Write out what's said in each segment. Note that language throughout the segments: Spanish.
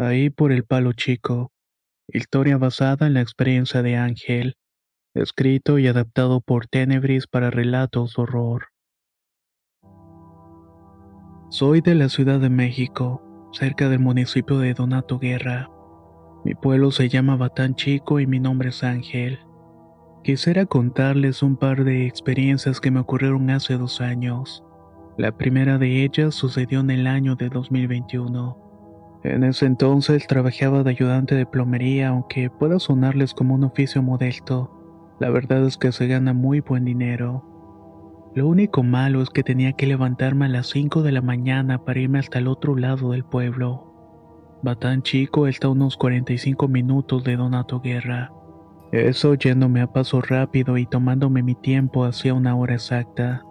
Ahí por el palo chico. Historia basada en la experiencia de Ángel. Escrito y adaptado por Tenebris para relatos de horror. Soy de la Ciudad de México, cerca del municipio de Donato Guerra. Mi pueblo se llama Batán Chico y mi nombre es Ángel. Quisiera contarles un par de experiencias que me ocurrieron hace dos años. La primera de ellas sucedió en el año de 2021. En ese entonces trabajaba de ayudante de plomería, aunque pueda sonarles como un oficio modesto. La verdad es que se gana muy buen dinero. Lo único malo es que tenía que levantarme a las 5 de la mañana para irme hasta el otro lado del pueblo. Batán Chico está a unos 45 minutos de Donato Guerra. Eso yéndome a paso rápido y tomándome mi tiempo hacia una hora exacta.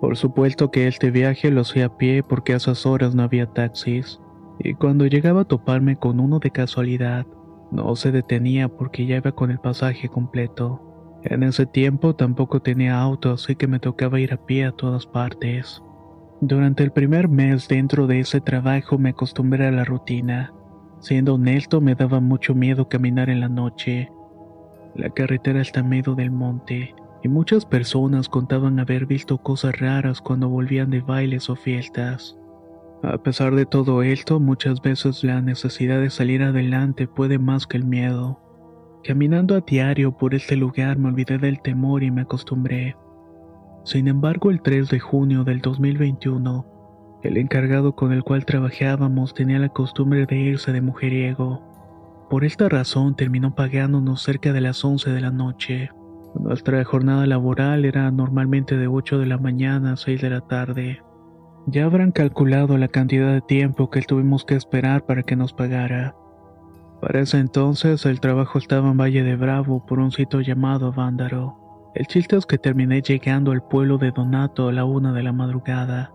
Por supuesto que este viaje lo hacía a pie porque a esas horas no había taxis y cuando llegaba a toparme con uno de casualidad, no se detenía porque ya iba con el pasaje completo. En ese tiempo tampoco tenía auto, así que me tocaba ir a pie a todas partes. Durante el primer mes dentro de ese trabajo me acostumbré a la rutina. Siendo honesto, me daba mucho miedo caminar en la noche. La carretera está medio del monte, y muchas personas contaban haber visto cosas raras cuando volvían de bailes o fiestas. A pesar de todo esto, muchas veces la necesidad de salir adelante puede más que el miedo. Caminando a diario por este lugar me olvidé del temor y me acostumbré. Sin embargo, el 3 de junio del 2021, el encargado con el cual trabajábamos tenía la costumbre de irse de mujeriego. Por esta razón terminó pagándonos cerca de las 11 de la noche. Nuestra jornada laboral era normalmente de 8 de la mañana a 6 de la tarde. Ya habrán calculado la cantidad de tiempo que tuvimos que esperar para que nos pagara. Para ese entonces el trabajo estaba en Valle de Bravo por un sitio llamado Vándaro. El chiste es que terminé llegando al pueblo de Donato a la una de la madrugada.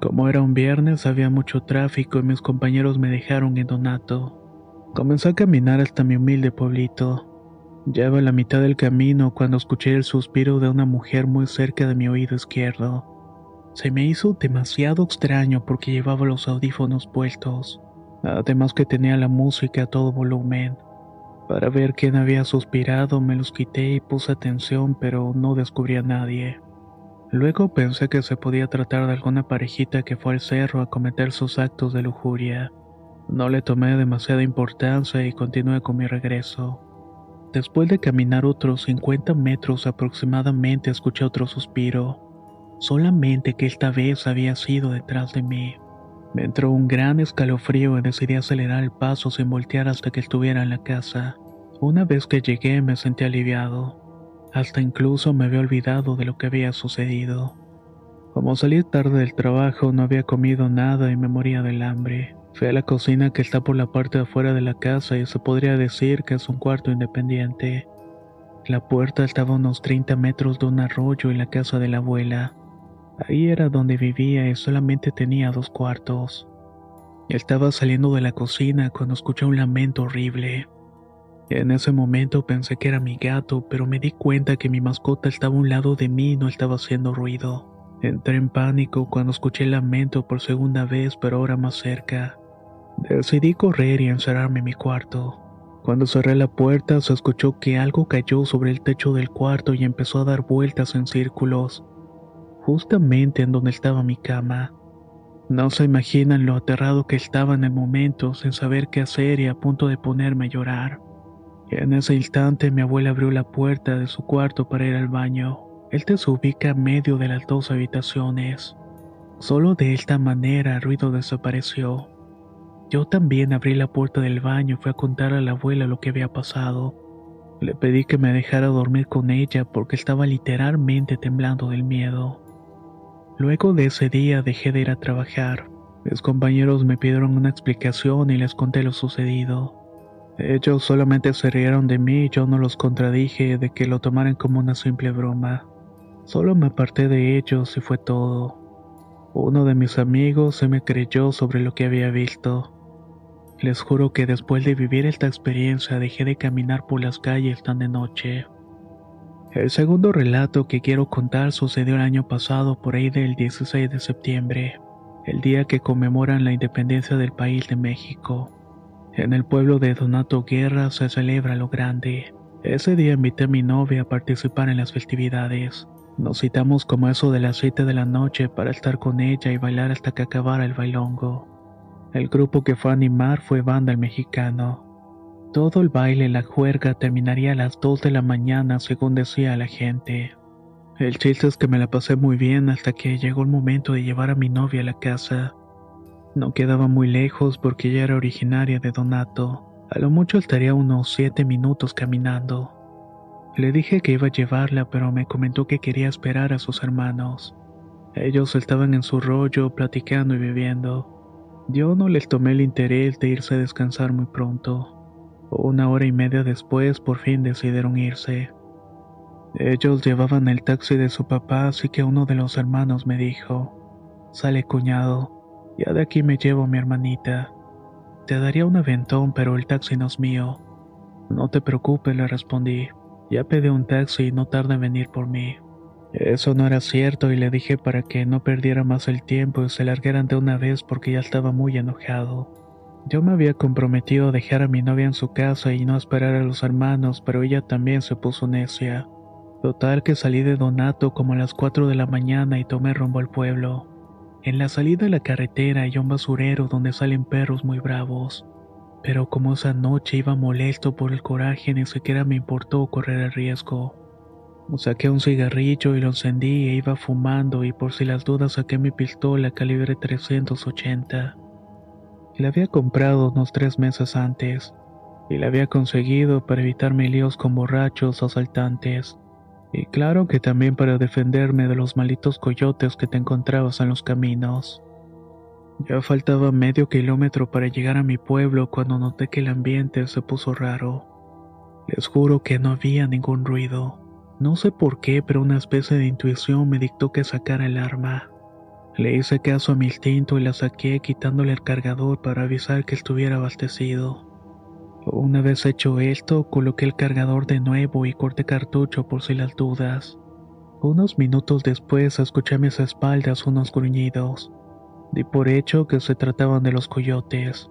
Como era un viernes había mucho tráfico y mis compañeros me dejaron en Donato. Comencé a caminar hasta mi humilde pueblito. Ya iba a la mitad del camino cuando escuché el suspiro de una mujer muy cerca de mi oído izquierdo. Se me hizo demasiado extraño porque llevaba los audífonos puestos, además que tenía la música a todo volumen. Para ver quién había suspirado me los quité y puse atención, pero no descubrí a nadie. Luego pensé que se podía tratar de alguna parejita que fue al cerro a cometer sus actos de lujuria. No le tomé demasiada importancia y continué con mi regreso. Después de caminar otros 50 metros aproximadamente escuché otro suspiro solamente que esta vez había sido detrás de mí. Me entró un gran escalofrío y decidí acelerar el paso sin voltear hasta que estuviera en la casa. Una vez que llegué me sentí aliviado. Hasta incluso me había olvidado de lo que había sucedido. Como salí tarde del trabajo no había comido nada y me moría del hambre. Fui a la cocina que está por la parte de afuera de la casa y se podría decir que es un cuarto independiente. La puerta estaba a unos 30 metros de un arroyo y la casa de la abuela. Ahí era donde vivía y solamente tenía dos cuartos. Estaba saliendo de la cocina cuando escuché un lamento horrible. En ese momento pensé que era mi gato, pero me di cuenta que mi mascota estaba a un lado de mí y no estaba haciendo ruido. Entré en pánico cuando escuché el lamento por segunda vez, pero ahora más cerca. Decidí correr y encerrarme en mi cuarto. Cuando cerré la puerta se escuchó que algo cayó sobre el techo del cuarto y empezó a dar vueltas en círculos justamente en donde estaba mi cama. No se imaginan lo aterrado que estaba en el momento, sin saber qué hacer y a punto de ponerme a llorar. En ese instante mi abuela abrió la puerta de su cuarto para ir al baño. Él te se ubica en medio de las dos habitaciones. Solo de esta manera el ruido desapareció. Yo también abrí la puerta del baño y fui a contar a la abuela lo que había pasado. Le pedí que me dejara dormir con ella porque estaba literalmente temblando del miedo. Luego de ese día dejé de ir a trabajar. Mis compañeros me pidieron una explicación y les conté lo sucedido. Ellos solamente se rieron de mí y yo no los contradije de que lo tomaran como una simple broma. Solo me aparté de ellos y fue todo. Uno de mis amigos se me creyó sobre lo que había visto. Les juro que después de vivir esta experiencia dejé de caminar por las calles tan de noche. El segundo relato que quiero contar sucedió el año pasado por ahí del 16 de septiembre, el día que conmemoran la independencia del país de México. En el pueblo de Donato Guerra se celebra lo grande. Ese día invité a mi novia a participar en las festividades. Nos citamos como eso de las 7 de la noche para estar con ella y bailar hasta que acabara el bailongo. El grupo que fue a animar fue Banda el Mexicano. Todo el baile la juerga terminaría a las 2 de la mañana según decía la gente. El chiste es que me la pasé muy bien hasta que llegó el momento de llevar a mi novia a la casa. No quedaba muy lejos porque ella era originaria de Donato. A lo mucho estaría unos siete minutos caminando. Le dije que iba a llevarla, pero me comentó que quería esperar a sus hermanos. Ellos estaban en su rollo, platicando y bebiendo. Yo no les tomé el interés de irse a descansar muy pronto. Una hora y media después, por fin decidieron irse. Ellos llevaban el taxi de su papá, así que uno de los hermanos me dijo, Sale cuñado, ya de aquí me llevo a mi hermanita. Te daría un aventón, pero el taxi no es mío. No te preocupes, le respondí. Ya pedí un taxi y no tarda en venir por mí. Eso no era cierto y le dije para que no perdiera más el tiempo y se largaran de una vez porque ya estaba muy enojado. Yo me había comprometido a dejar a mi novia en su casa y no esperar a los hermanos, pero ella también se puso necia. Total que salí de Donato como a las 4 de la mañana y tomé rumbo al pueblo. En la salida de la carretera hay un basurero donde salen perros muy bravos. Pero como esa noche iba molesto por el coraje, ni siquiera me importó correr el riesgo. Saqué un cigarrillo y lo encendí e iba fumando y por si las dudas saqué mi pistola calibre 380. La había comprado unos tres meses antes y la había conseguido para evitarme líos con borrachos asaltantes. Y claro que también para defenderme de los malitos coyotes que te encontrabas en los caminos. Ya faltaba medio kilómetro para llegar a mi pueblo cuando noté que el ambiente se puso raro. Les juro que no había ningún ruido. No sé por qué, pero una especie de intuición me dictó que sacara el arma. Le hice caso a mi instinto y la saqué quitándole el cargador para avisar que estuviera abastecido. Una vez hecho esto, coloqué el cargador de nuevo y corté cartucho por si las dudas. Unos minutos después escuché a mis espaldas unos gruñidos. Di por hecho que se trataban de los coyotes.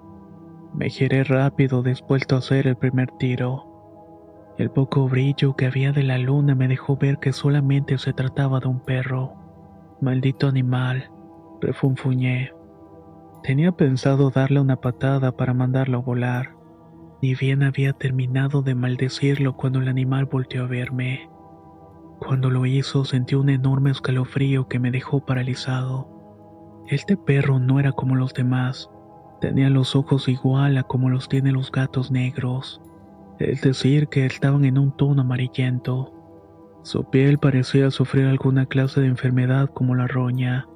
Me giré rápido dispuesto a hacer el primer tiro. El poco brillo que había de la luna me dejó ver que solamente se trataba de un perro. Maldito animal, refunfuñé. Tenía pensado darle una patada para mandarlo a volar ni bien había terminado de maldecirlo cuando el animal volteó a verme. Cuando lo hizo sentí un enorme escalofrío que me dejó paralizado. Este perro no era como los demás, tenía los ojos igual a como los tienen los gatos negros, es decir, que estaban en un tono amarillento. Su piel parecía sufrir alguna clase de enfermedad como la roña.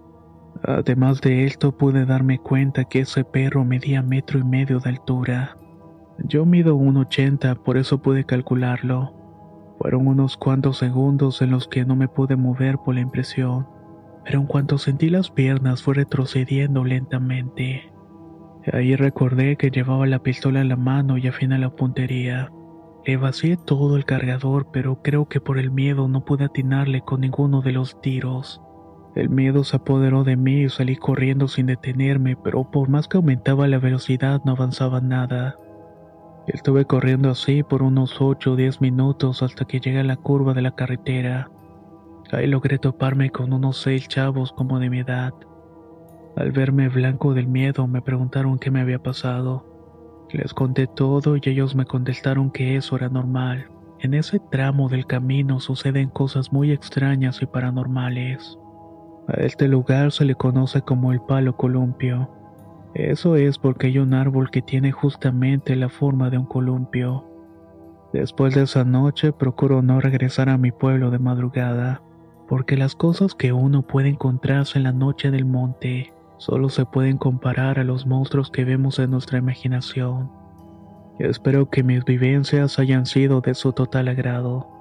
Además de esto pude darme cuenta que ese perro medía metro y medio de altura. Yo mido 1,80, por eso pude calcularlo. Fueron unos cuantos segundos en los que no me pude mover por la impresión, pero en cuanto sentí las piernas fue retrocediendo lentamente. Ahí recordé que llevaba la pistola en la mano y afiné la puntería. Le vacié todo el cargador, pero creo que por el miedo no pude atinarle con ninguno de los tiros. El miedo se apoderó de mí y salí corriendo sin detenerme, pero por más que aumentaba la velocidad no avanzaba nada. Estuve corriendo así por unos 8 o 10 minutos hasta que llegué a la curva de la carretera. Ahí logré toparme con unos seis chavos como de mi edad. Al verme blanco del miedo me preguntaron qué me había pasado. Les conté todo y ellos me contestaron que eso era normal. En ese tramo del camino suceden cosas muy extrañas y paranormales. A este lugar se le conoce como el Palo Columpio. Eso es porque hay un árbol que tiene justamente la forma de un columpio. Después de esa noche procuro no regresar a mi pueblo de madrugada, porque las cosas que uno puede encontrarse en la noche del monte solo se pueden comparar a los monstruos que vemos en nuestra imaginación. espero que mis vivencias hayan sido de su total agrado.